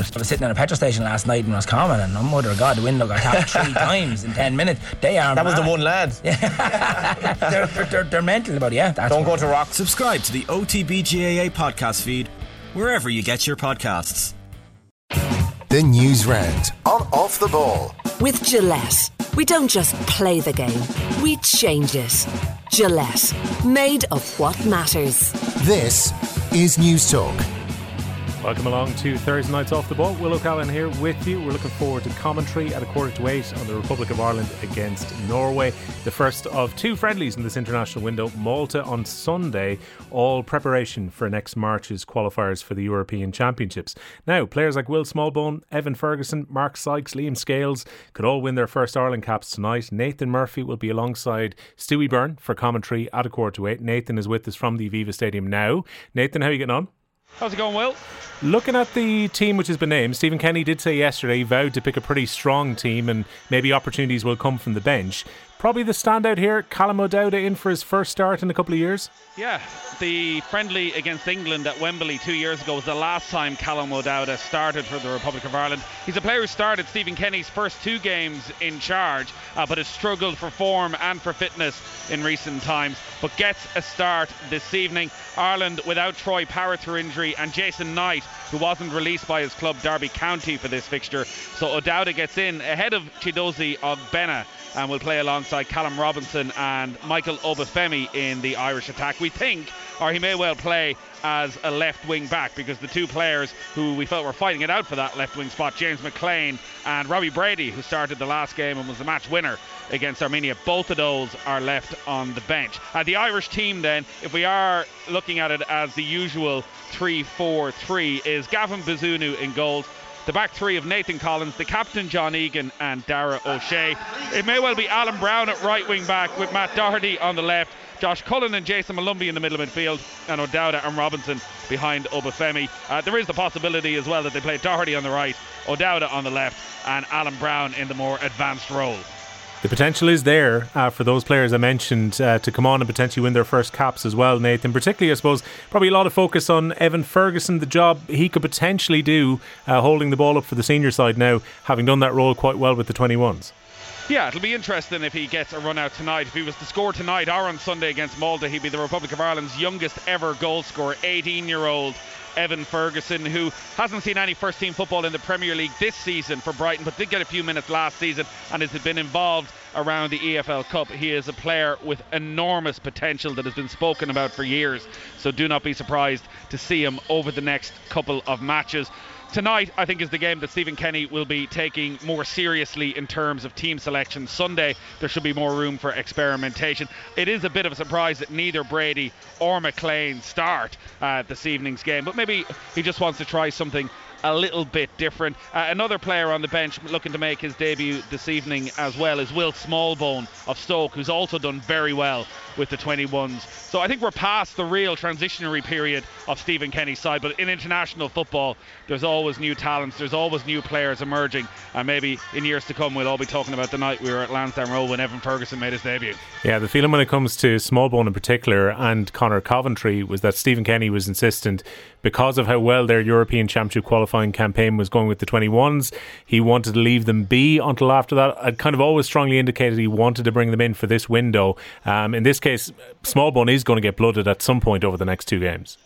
I was sitting at a petrol station last night in Roscommon and oh mother of God, the window got tapped three times in 10 minutes. They are That was the one lad. they're, they're, they're, they're mental about it, yeah. That's Don't go to Rock. Subscribe to the OTBGAA podcast feed wherever you get your podcasts. The news round on Off the Ball. With Gillette, we don't just play the game, we change it. Gillette, made of what matters. This is News Talk. Welcome along to Thursday Nights Off the Ball. Will O'Callaghan here with you. We're looking forward to commentary at a quarter to eight on the Republic of Ireland against Norway. The first of two friendlies in this international window. Malta on Sunday. All preparation for next March's qualifiers for the European Championships. Now, players like Will Smallbone, Evan Ferguson, Mark Sykes, Liam Scales could all win their first Ireland caps tonight. Nathan Murphy will be alongside Stewie Byrne for commentary at a quarter to eight. Nathan is with us from the Aviva Stadium now. Nathan, how are you getting on? How's it going, Will? Looking at the team which has been named, Stephen Kenny did say yesterday he vowed to pick a pretty strong team and maybe opportunities will come from the bench. Probably the standout here, Callum O'Dowda in for his first start in a couple of years. Yeah, the friendly against England at Wembley two years ago was the last time Callum O'Dowda started for the Republic of Ireland. He's a player who started Stephen Kenny's first two games in charge, uh, but has struggled for form and for fitness in recent times. But gets a start this evening. Ireland without Troy Parrott through injury and Jason Knight, who wasn't released by his club Derby County for this fixture. So O'Dowda gets in ahead of Chidozie Ogbena and will play alongside Callum Robinson and Michael Obafemi in the Irish attack. We think, or he may well play as a left wing back because the two players who we felt were fighting it out for that left wing spot, James McLean and Robbie Brady, who started the last game and was the match winner against Armenia, both of those are left on the bench. Uh, the Irish team, then, if we are looking at it as the usual 3 4 3, is Gavin Bazunu in goals. The back three of Nathan Collins, the captain John Egan, and Dara O'Shea. It may well be Alan Browne at right wing back with Matt Doherty on the left, Josh Cullen and Jayson Molumby in the middle of midfield, and O'Dowda and Robinson behind Obafemi. Uh, there is the possibility as well that they play Doherty on the right, O'Dowda on the left, and Alan Browne in the more advanced role. The potential is there uh, for those players I mentioned uh, to come on and potentially win their first caps as well, Nathan. Particularly, I suppose, probably a lot of focus on Evan Ferguson, the job he could potentially do uh, holding the ball up for the senior side now, having done that role quite well with the 21s. Yeah, it'll be interesting if he gets a run out tonight. If he was to score tonight or on Sunday against Malta, he'd be the Republic of Ireland's youngest ever goal scorer, 18 year old Evan Ferguson, who hasn't seen any first team football in the Premier League this season for Brighton, but did get a few minutes last season and has been involved around the EFL Cup. He is a player with enormous potential that has been spoken about for years, so do not be surprised to see him over the next couple of matches. Tonight, I think, is the game that Stephen Kenny will be taking more seriously in terms of team selection. Sunday, there should be more room for experimentation. It is a bit of a surprise that neither Brady or McLean start uh, this evening's game, but maybe he just wants to try something a little bit different. Uh, another player on the bench looking to make his debut this evening as well is Will Smallbone of Stoke, who's also done very well with the 21s. So I think we're past the real transitionary period of Stephen Kenny's side, but in international football, there's always new talents, there's always new players emerging, and maybe in years to come, we'll all be talking about the night we were at Lansdowne Road when Evan Ferguson made his debut. Yeah, the feeling when it comes to Smallbone in particular and Conor Coventry was that Stephen Kenny was insistent because of how well their European Championship qualifying campaign was going with the 21s. He wanted to leave them be until after that. I'd kind of always strongly indicated he wanted to bring them in for this window. Um, in this case, Smallbone is going to get blooded at some point over the next two games.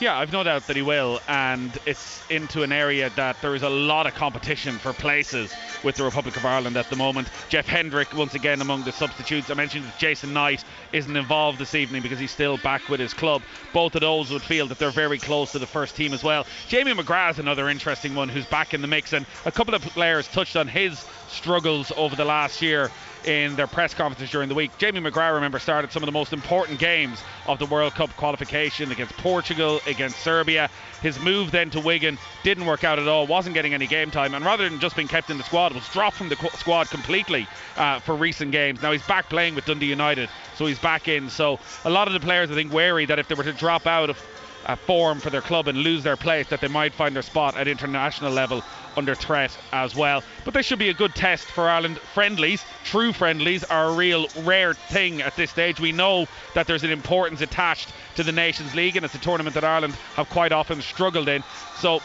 Yeah, I've no doubt that he will, and it's into an area that there is a lot of competition for places with the Republic of Ireland at the moment. Jeff Hendrick, once again, among the substitutes. I mentioned that Jason Knight isn't involved this evening because he's still back with his club. Both of those would feel that they're very close to the first team as well. Jamie McGrath is another interesting one who's back in the mix, and a couple of players touched on his struggles over the last year in their press conferences during the week. Jamie McGrath, remember, started some of the most important games of the World Cup qualification against Portugal, against Serbia. His move then to Wigan didn't work out at all, wasn't getting any game time, and rather than just being kept in the squad, was dropped from the qu- squad completely uh, for recent games. Now he's back playing with Dundee United, so he's back in. So a lot of the players, I think, wary that if they were to drop out of uh, form for their club and lose their place, that they might find their spot at international level under threat as well. But this should be a good test for Ireland. Friendlies, true friendlies, are a real rare thing at this stage. We know that there's an importance attached to the Nations League, and it's a tournament that Ireland have quite often struggled in. So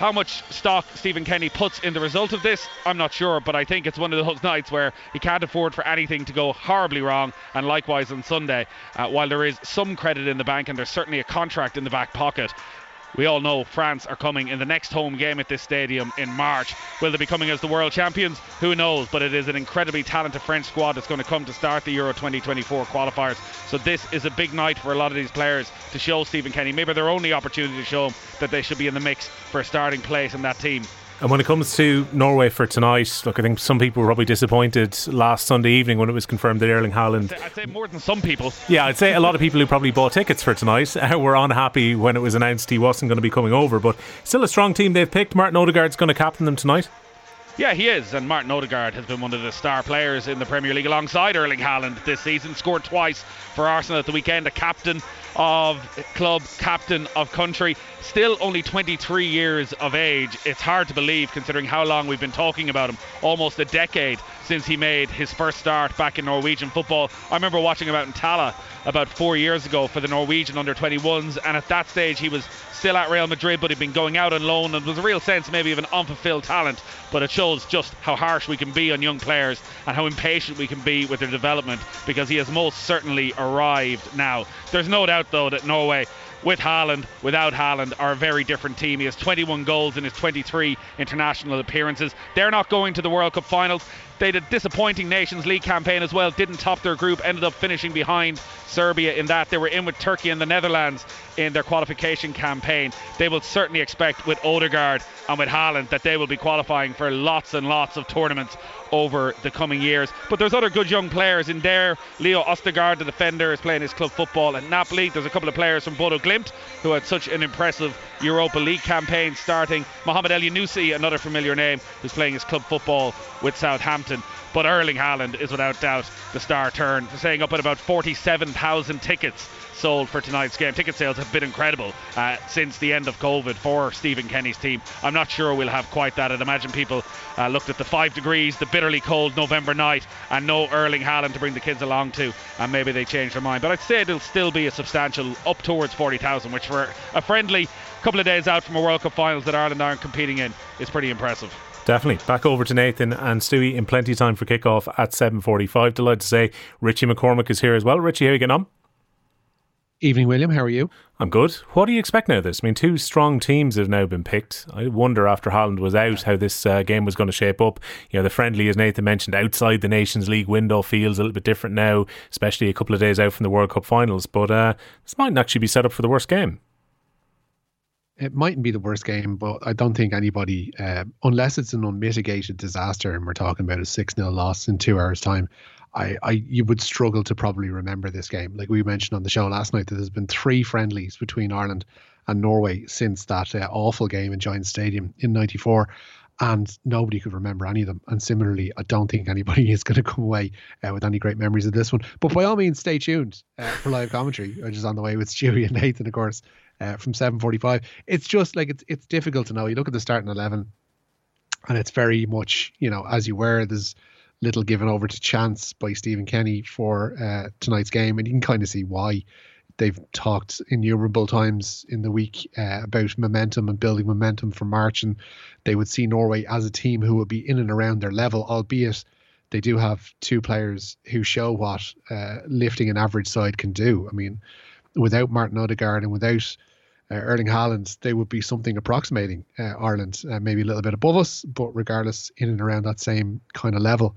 How much stock Stephen Kenny puts in the result of this, I'm not sure, but I think it's one of those nights where he can't afford for anything to go horribly wrong, and likewise on Sunday. Uh, while there is some credit in the bank and there's certainly a contract in the back pocket, we all know France are coming in the next home game at this stadium in March. Will they be coming as the world champions? Who knows? But it is an incredibly talented French squad that's going to come to start the Euro 2024 qualifiers. So this is a big night for a lot of these players to show Stephen Kenny, maybe their only opportunity to show him that they should be in the mix for a starting place in that team. And when it comes to Norway for tonight, look, I think some people were probably disappointed last Sunday evening when it was confirmed that Erling Haaland. I'd say more than some people. Yeah, I'd say a lot of people who probably bought tickets for tonight uh, were unhappy when it was announced he wasn't going to be coming over. But still a strong team they've picked. Martin Odegaard's going to captain them tonight. Yeah, he is. And Martin Odegaard has been one of the star players in the Premier League alongside Erling Haaland this season. Scored twice for Arsenal at the weekend. A captain of club, captain of country. Still only 23 years of age. It's hard to believe considering how long we've been talking about him. Almost a decade since he made his first start back in Norwegian football. I remember watching him out in Tallaght about four years ago for the Norwegian under 21s, and at that stage he was still at Real Madrid, but he'd been going out on loan, and was a real sense maybe of an unfulfilled talent. But it shows just how harsh we can be on young players and how impatient we can be with their development because he has most certainly arrived now. There's no doubt though that Norway with Haaland, without Haaland, are a very different team. He has 21 goals in his 23 international appearances. They're not going to the World Cup finals. They had a disappointing Nations League campaign as well, didn't top their group, ended up finishing behind Serbia in that. They were in with Turkey and the Netherlands in their qualification campaign. They will certainly expect with Odegaard and with Haaland that they will be qualifying for lots and lots of tournaments over the coming years. But there's other good young players in there. Leo Østigård, the defender, is playing his club football at Napoli. There's a couple of players from Bodo Glimt who had such an impressive Europa League campaign starting. Mohamed El Elyounoussi, another familiar name, who's playing his club football with Southampton. But Erling Haaland is without doubt the star turn, saying up at about 47,000 tickets sold for tonight's game. Ticket sales have been incredible uh, since the end of COVID for Stephen Kenny's team. I'm not sure we'll have quite that. I'd imagine people uh, looked at the five degrees, the bitterly cold November night, and no Erling Haaland to bring the kids along to, and maybe they changed their mind. But I'd say it'll still be a substantial up towards 40,000, which for a friendly couple of days out from a World Cup finals that Ireland aren't competing in is pretty impressive. Definitely. Back over to Nathan and Stewie in plenty of time for kickoff at 7.45. Delighted to say Richie McCormack is here as well. Richie, how are you getting on? Evening, William. How are you? I'm good. What do you expect now? This, I mean, two strong teams have now been picked. I wonder after Haaland was out how this uh, game was going to shape up. You know, the friendly, as Nathan mentioned, outside the Nations League window feels a little bit different now, especially a couple of days out from the World Cup finals. But uh, this mightn't actually be set up for the worst game. It mightn't be the worst game, but I don't think anybody, uh, unless it's an unmitigated disaster, and we're talking about a six 0 loss in two hours' time. I, I you would struggle to probably remember this game. Like we mentioned on the show last night, that there's been three friendlies between Ireland and Norway since that uh, awful game in Giant Stadium in '94, and nobody could remember any of them. And similarly, I don't think anybody is going to come away uh, with any great memories of this one. But by all means, stay tuned uh, for live commentary, which is on the way with Stewie and Nathan, of course, uh, from 7:45. It's just like it's it's difficult to know. You look at the starting eleven, and it's very much you know as you were. There's little given over to chance by Stephen Kenny for uh, tonight's game, and you can kind of see why. They've talked innumerable times in the week uh, about momentum and building momentum for March, and they would see Norway as a team who would be in and around their level, albeit they do have two players who show what uh, lifting an average side can do. I mean, without Martin Odegaard and without uh, Erling Haaland, they would be something approximating uh, Ireland, uh, maybe a little bit above us, but regardless, in and around that same kind of level.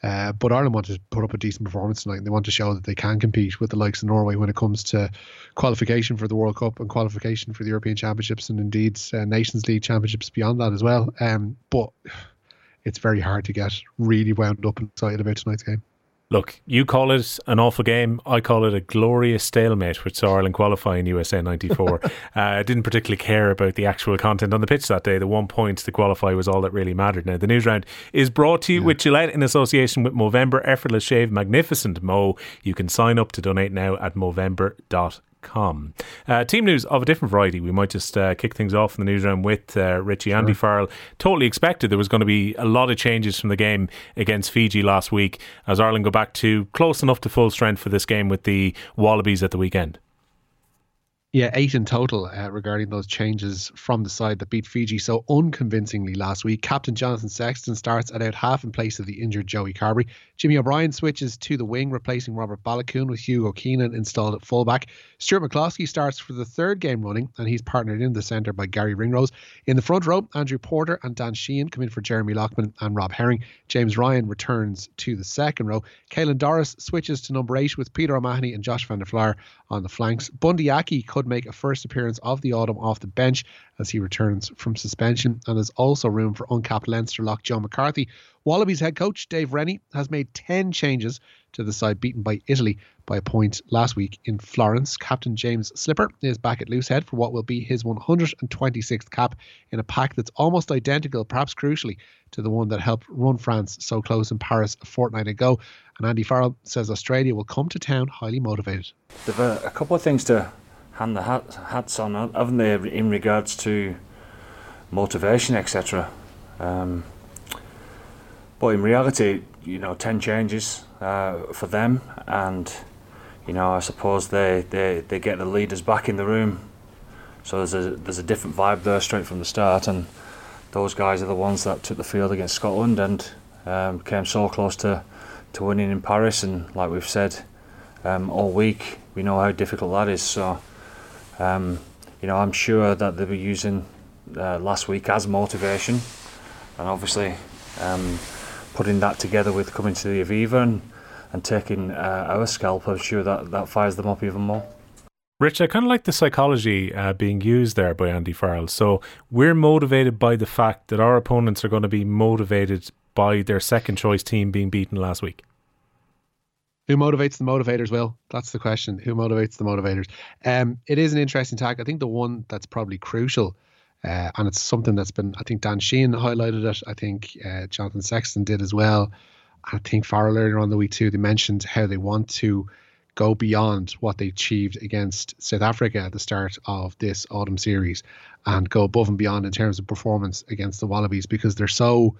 Uh, but Ireland want to put up a decent performance tonight, and they want to show that they can compete with the likes of Norway when it comes to qualification for the World Cup and qualification for the European Championships, and indeed uh, Nations League Championships beyond that as well. Um, but it's very hard to get really wound up and excited about tonight's game. Look, you call it an awful game. I call it a glorious stalemate, which saw Ireland qualify in USA 94. I uh, didn't particularly care about the actual content on the pitch that day. The one point to qualify was all that really mattered. Now, the news round is brought to you yeah. with Gillette in association with Movember Effortless Shave Magnificent Mo. You can sign up to donate now at movember.com com. Uh, team news of a different variety. We might just uh, kick things off in the newsroom with uh, Richie sure. Andy Farrell. Totally expected there was going to be a lot of changes from the game against Fiji last week as Ireland go back to close enough to full strength for this game with the Wallabies at the weekend. Yeah, eight in total uh, regarding those changes from the side that beat Fiji so unconvincingly last week. Captain Jonathan Sexton starts at out half in place of the injured Joey Carbery. Jimmy O'Brien switches to the wing, replacing Robert Baloucoune with Hugo Keenan installed at fullback. Stuart McCloskey starts for the third game running, and he's partnered in the centre by Garry Ringrose. In the front row, Andrew Porter and Dan Sheehan come in for Jeremy Loughman and Rob Herring. James Ryan returns to the second row. Caelan Doris switches to number eight with Peter O'Mahony and Josh van der Flier on the flanks. Bundee Aki could make a first appearance of the autumn off the bench as he returns from suspension, and there's also room for uncapped Leinster lock Joe McCarthy. Wallabies head coach Dave Rennie has made 10 changes to the side beaten by Italy by a point last week in Florence. Captain James Slipper is back at loosehead for what will be his 126th cap in a pack that's almost identical, perhaps crucially, to the one that helped run France so close in Paris a fortnight ago. And Andy Farrell says Australia will come to town highly motivated. They've a, a couple of things to hand the hat, hats on, haven't they, in regards to motivation, etc. Um, but in reality, you know, 10 changes uh, for them, and, you know, I suppose they, they, they get the leaders back in the room. So there's a, there's a different vibe there straight from the start, and those guys are the ones that took the field against Scotland and um, came so close to, to winning in Paris. And like we've said um, all week, we know how difficult that is. So, um, you know, I'm sure that they were using uh, last week as motivation, and obviously um, putting that together with coming to the Aviva and, and taking uh, our scalp, I'm sure that, that fires them up even more. Rich, I kind of like the psychology uh, being used there by Andy Farrell. So we're motivated by the fact that our opponents are going to be motivated by their second choice team being beaten last week. Who motivates the motivators? Will that's the question. Who motivates the motivators? Um, it is an interesting tag. I think the one that's probably crucial, uh, and it's something that's been. I think Dan Sheehan highlighted it. I think uh, Jonathan Sexton did as well. I think Farrell earlier on the week too. They mentioned how they want to go beyond what they achieved against South Africa at the start of this autumn series, and go above and beyond in terms of performance against the Wallabies because they're so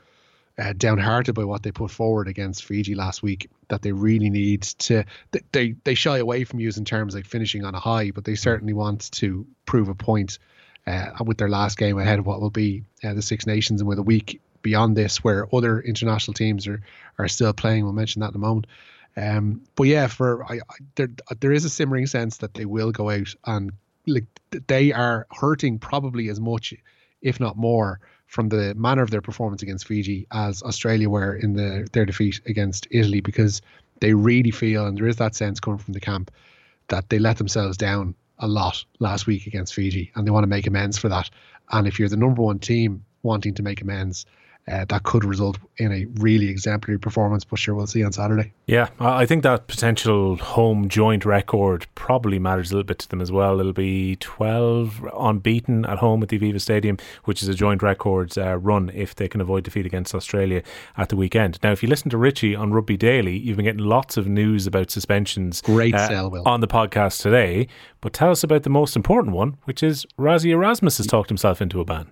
uh, downhearted by what they put forward against Fiji last week that they really need to they they shy away from using terms like finishing on a high but they certainly want to prove a point uh, with their last game ahead of what will be uh, the Six Nations and with a week beyond this where other international teams are are still playing. We'll mention that in a moment. Um, but yeah for I, I there there is a simmering sense that they will go out and like they are hurting probably as much if not more from the manner of their performance against Fiji as Australia were in the, their defeat against Italy because they really feel, and there is that sense coming from the camp, that they let themselves down a lot last week against Fiji and they want to make amends for that. And if you're the number one team wanting to make amends, uh, that could result in a really exemplary performance. But sure, we'll see on Saturday. Yeah, I think that potential home joint record probably matters a little bit to them as well. It'll be 12 unbeaten at home at the Aviva Stadium, which is a joint records uh, run if they can avoid defeat against Australia at the weekend. Now, if you listen to Richie on Rugby Daily, you've been getting lots of news about suspensions Great uh, sell, Will. on the podcast today. But tell us about the most important one, which is Rassie Erasmus has talked himself into a ban.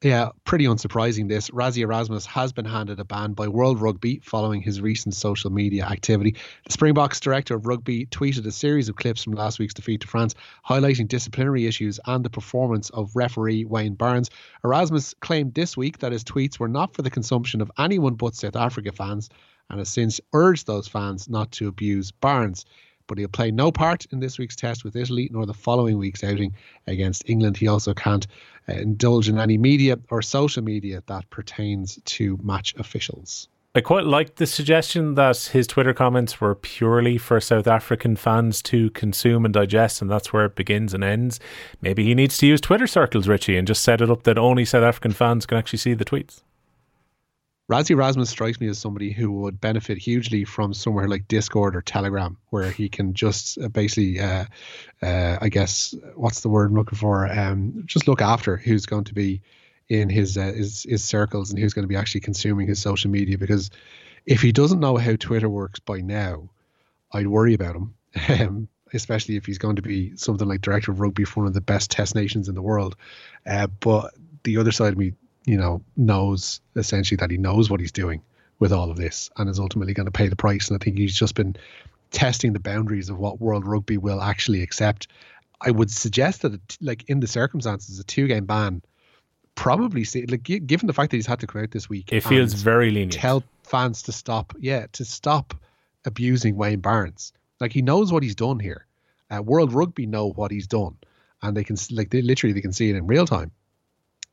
Yeah, pretty unsurprising this. Rassie Erasmus has been handed a ban by World Rugby following his recent social media activity. The Springboks director of rugby tweeted a series of clips from last week's defeat to France, highlighting disciplinary issues and the performance of referee Wayne Barnes. Erasmus claimed this week that his tweets were not for the consumption of anyone but South Africa fans and has since urged those fans not to abuse Barnes but he'll play no part in this week's test with Italy nor the following week's outing against England. He also can't uh, indulge in any media or social media that pertains to match officials. I quite like the suggestion that his Twitter comments were purely for South African fans to consume and digest, and that's where it begins and ends. Maybe he needs to use Twitter circles, Richie, and just set it up that only South African fans can actually see the tweets. Rassie Erasmus strikes me as somebody who would benefit hugely from somewhere like Discord or Telegram, where he can just uh, basically, uh, uh, I guess, what's the word I'm looking for? Um, just look after who's going to be in his, uh, his his circles and who's going to be actually consuming his social media. Because if he doesn't know how Twitter works by now, I'd worry about him. Um, especially if he's going to be something like director of rugby for one of the best test nations in the world. Uh, but the other side of me you know, knows essentially that he knows what he's doing with all of this and is ultimately going to pay the price. And I think he's just been testing the boundaries of what World Rugby will actually accept. I would suggest that, like in the circumstances, a two-game ban probably see like given the fact that he's had to come out this week. It feels very lenient. Tell fans to stop, yeah, to stop abusing Wayne Barnes. Like he knows what he's done here. Uh, World Rugby know what he's done, and they can like they literally they can see it in real time.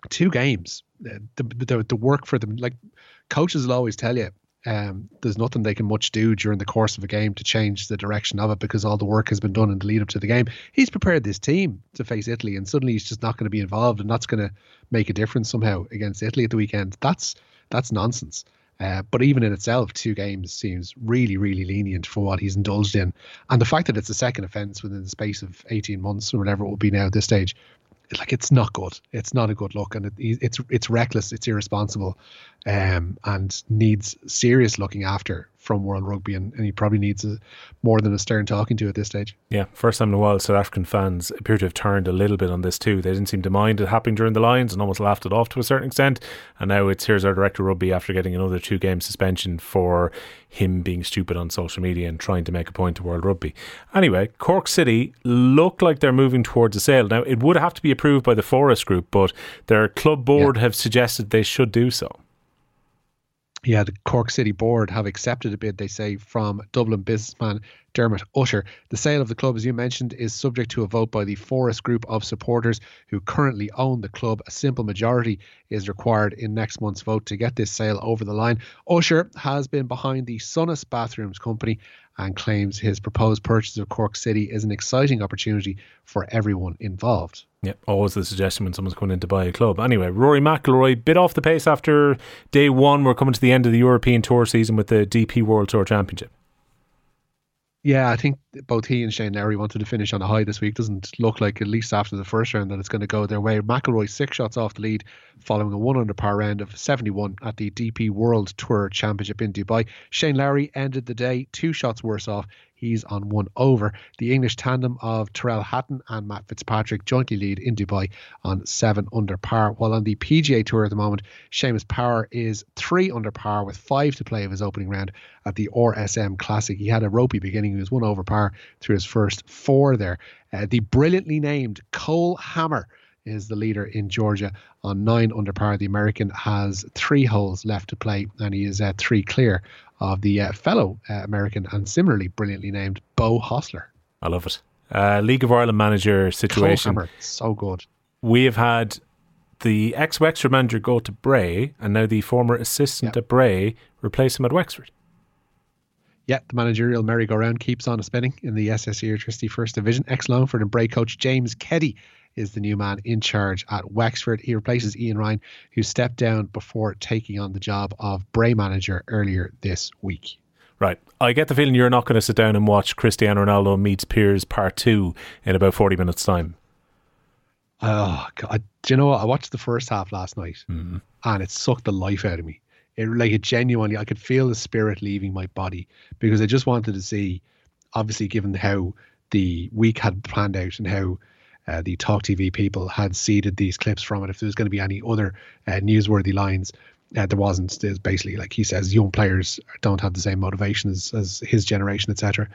Two games, uh, the, the the work for them. Like coaches will always tell you, um, there's nothing they can much do during the course of a game to change the direction of it because all the work has been done in the lead up to the game. He's prepared this team to face Italy, and suddenly he's just not going to be involved, and that's going to make a difference somehow against Italy at the weekend. That's that's nonsense. Uh, but even in itself, two games seems really, really lenient for what he's indulged in. And the fact that it's a second offence within the space of 18 months or whatever it will be now at this stage, like it's not good. It's not a good look, and it, it's it's reckless. It's irresponsible, um, and needs serious looking after from World Rugby, and, and he probably needs a, more than a stern talking to at this stage. Yeah, first time in a while, South African fans appear to have turned a little bit on this too. They didn't seem to mind it happening during the Lions and almost laughed it off to a certain extent. And now it's here's our director of rugby after getting another two game suspension for him being stupid on social media and trying to make a point to World Rugby. Anyway, Cork City look like they're moving towards a sale. Now, it would have to be approved by the Foras Group, but their club board yeah. have suggested they should do so yeah, the Cork City Board have accepted a bid, they say, from Dublin businessman Dermot Usher. The sale of the club, as you mentioned, is subject to a vote by the Foras Group of supporters who currently own the club. A simple majority is required in next month's vote to get this sale over the line. Usher has been behind the Sonas Bathrooms Company and claims his proposed purchase of Cork City is an exciting opportunity for everyone involved. Yeah, always the suggestion when someone's going in to buy a club. Anyway, Rory McIlroy bit off the pace after day one. We're coming to the end of the European Tour season with the DP World Tour Championship. Yeah, I think both he and Shane Lowry wanted to finish on a high this week. Doesn't look like, at least after the first round, that it's going to go their way. McIlroy six shots off the lead following a one under par round of 71 at the DP World Tour Championship in Dubai. Shane Lowry ended the day two shots worse off. He's on one over. The English tandem of Tyrrell Hatton and Matt Fitzpatrick jointly lead in Dubai on seven under par. While on the PGA Tour at the moment, Seamus Power is three under par with five to play of his opening round at the RSM Classic. He had a ropey beginning. He was one over par through his first four there. Uh, the brilliantly named Cole Hammer is the leader in Georgia on nine under par. The American has three holes left to play, and he is uh, three clear of the uh, fellow uh, American and similarly brilliantly named Beau Hossler. I love it. Uh, League of Ireland manager situation. So good. We have had the ex Wexford manager go to Bray, and now the former assistant yep. at Bray replace him at Wexford. Yeah, the managerial merry-go-round keeps on spinning in the SSE Airtricity First Division. Ex Longford and Bray coach James Keddy is the new man in charge at Wexford. He replaces Ian Ryan, who stepped down before taking on the job of Bray manager earlier this week. Right. I get the feeling you're not going to sit down and watch Cristiano Ronaldo meets Piers part two in about 40 minutes' time. Oh, God. Do you know what? I watched the first half last night mm-hmm. and it sucked the life out of me. It like it genuinely, I could feel the spirit leaving my body because I just wanted to see, obviously, given how the week had planned out and how uh, the Talk TV people had seeded these clips from it. If there was going to be any other uh, newsworthy lines, uh, there wasn't. There's basically, like he says, young players don't have the same motivation as, as his generation, etc.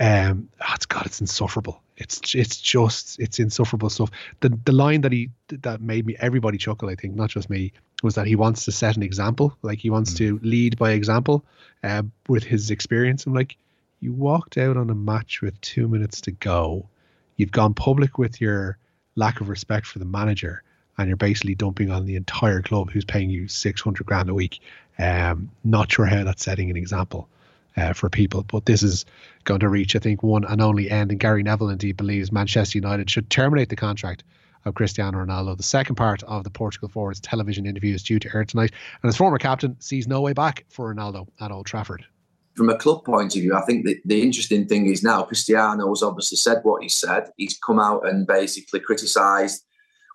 Um, oh, it's God, it's insufferable. It's it's just it's insufferable stuff. The the line that he that made me everybody chuckle, I think, not just me, was that he wants to set an example. Like he wants mm. to lead by example uh, with his experience. I'm like, you walked out on a match with two minutes to go you've gone public with your lack of respect for the manager and you're basically dumping on the entire club who's paying you 600 grand a week. Um, not sure how that's setting an example uh, for people, but this is going to reach, I think, one and only end. And Gary Neville indeed believes Manchester United should terminate the contract of Cristiano Ronaldo. The second part of the Portugal forward's television interview is due to air tonight, and his former captain sees no way back for Ronaldo at Old Trafford from a club point of view, I think the, the interesting thing is now Cristiano has obviously said what he said. He's come out and basically criticised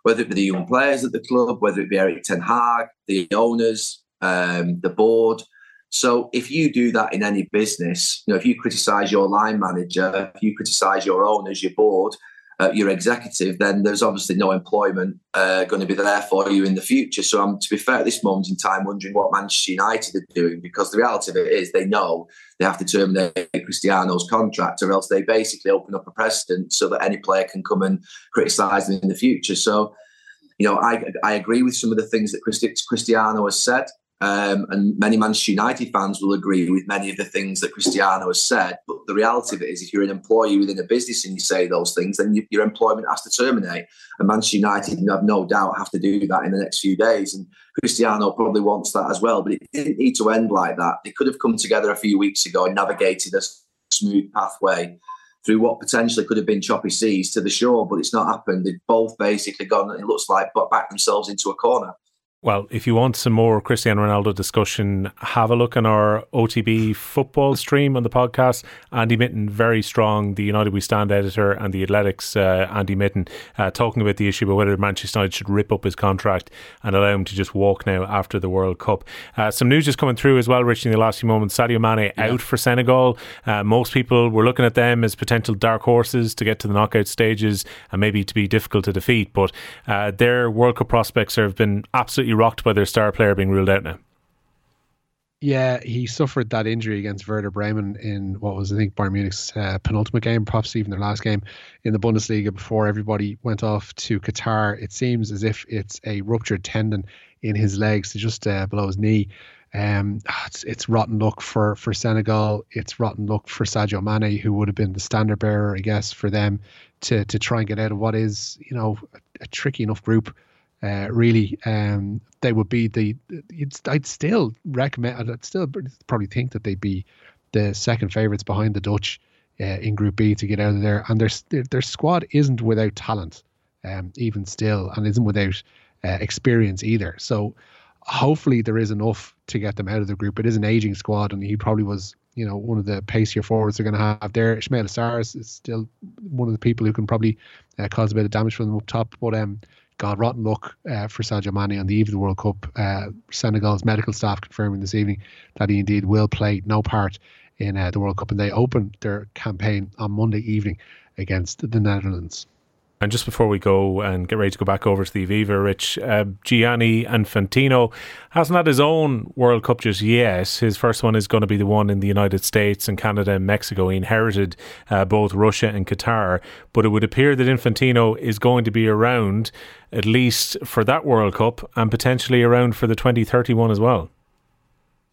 whether it be the young players at the club, whether it be Erik Ten Hag, the owners, um, the board. So if you do that in any business, you know, if you criticise your line manager, if you criticise your owners, your board, uh, your executive, then there's obviously no employment uh, going to be there for you in the future. So I'm, to be fair, at this moment in time, wondering what Manchester United are doing because the reality of it is they know they have to terminate Cristiano's contract, or else they basically open up a precedent so that any player can come and criticise them in the future. So, you know, I I agree with some of the things that Cristiano has said. Um, and many Manchester United fans will agree with many of the things that Cristiano has said. But the reality of it is, if you're an employee within a business and you say those things, then you, your employment has to terminate. And Manchester United, have no doubt, have to do that in the next few days. And Cristiano probably wants that as well. But it didn't need to end like that. They could have come together a few weeks ago and navigated a smooth pathway through what potentially could have been choppy seas to the shore, but it's not happened. They've both basically gone, it looks like, but backed themselves into a corner. Well, if you want some more Cristiano Ronaldo discussion, have a look on our OTB football stream on the podcast. Andy Mitten, very strong, the United We Stand editor, and the Athletics, uh, Andy Mitten, uh, talking about the issue about whether Manchester United should rip up his contract and allow him to just walk now after the World Cup. Uh, some news just coming through as well, Rich, in the last few moments. Sadio Mane yeah. out for Senegal. Uh, most people were looking at them as potential dark horses to get to the knockout stages and maybe to be difficult to defeat, but uh, their World Cup prospects have been absolutely absolutely rocked by their star player being ruled out now. Yeah, he suffered that injury against Werder Bremen in what was I think Bayern Munich's uh, penultimate game, perhaps even their last game in the Bundesliga before everybody went off to Qatar. It seems as if it's a ruptured tendon in his legs, just uh, below his knee. Um, it's, it's rotten luck for for Senegal. It's rotten luck for Sadio Mane, who would have been the standard bearer, I guess, for them to to try and get out of what is you know a, a tricky enough group uh, really, um, they would be the. I'd still recommend. I'd still probably think that they'd be the second favourites behind the Dutch uh, in Group B to get out of there. And their their squad isn't without talent, um, even still, and isn't without uh, experience either. So hopefully there is enough to get them out of the group. It is an aging squad, and he probably was, you know, one of the pacier forwards they're going to have there. Ismaila Sarr is still one of the people who can probably uh, cause a bit of damage for them up top. But um, God, rotten luck uh, for Sadio Mane on the eve of the World Cup. Uh, Senegal's medical staff confirming this evening that he indeed will play no part in uh, the World Cup, and they open their campaign on Monday evening against the Netherlands. And just before we go and get ready to go back over to the Aviva, Rich, uh, Gianni Infantino hasn't had his own World Cup just yet. His first one is going to be the one in the United States and Canada and Mexico. He inherited uh, both Russia and Qatar, but it would appear that Infantino is going to be around at least for that World Cup and potentially around for the 2031 as well.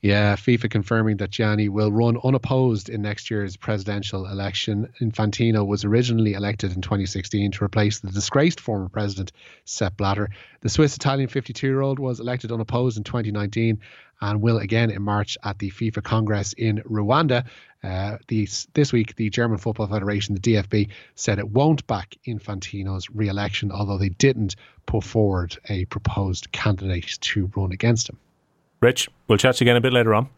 Yeah, FIFA confirming that Gianni will run unopposed in next year's presidential election. Infantino was originally elected in 2016 to replace the disgraced former president, Sepp Blatter. The Swiss Italian 52 year old was elected unopposed in 2019 and will again in March at the FIFA Congress in Rwanda. Uh, these, this week, the German Football Federation, the DFB, said it won't back Infantino's re election, although they didn't put forward a proposed candidate to run against him. Rich, we'll chat again a bit later on.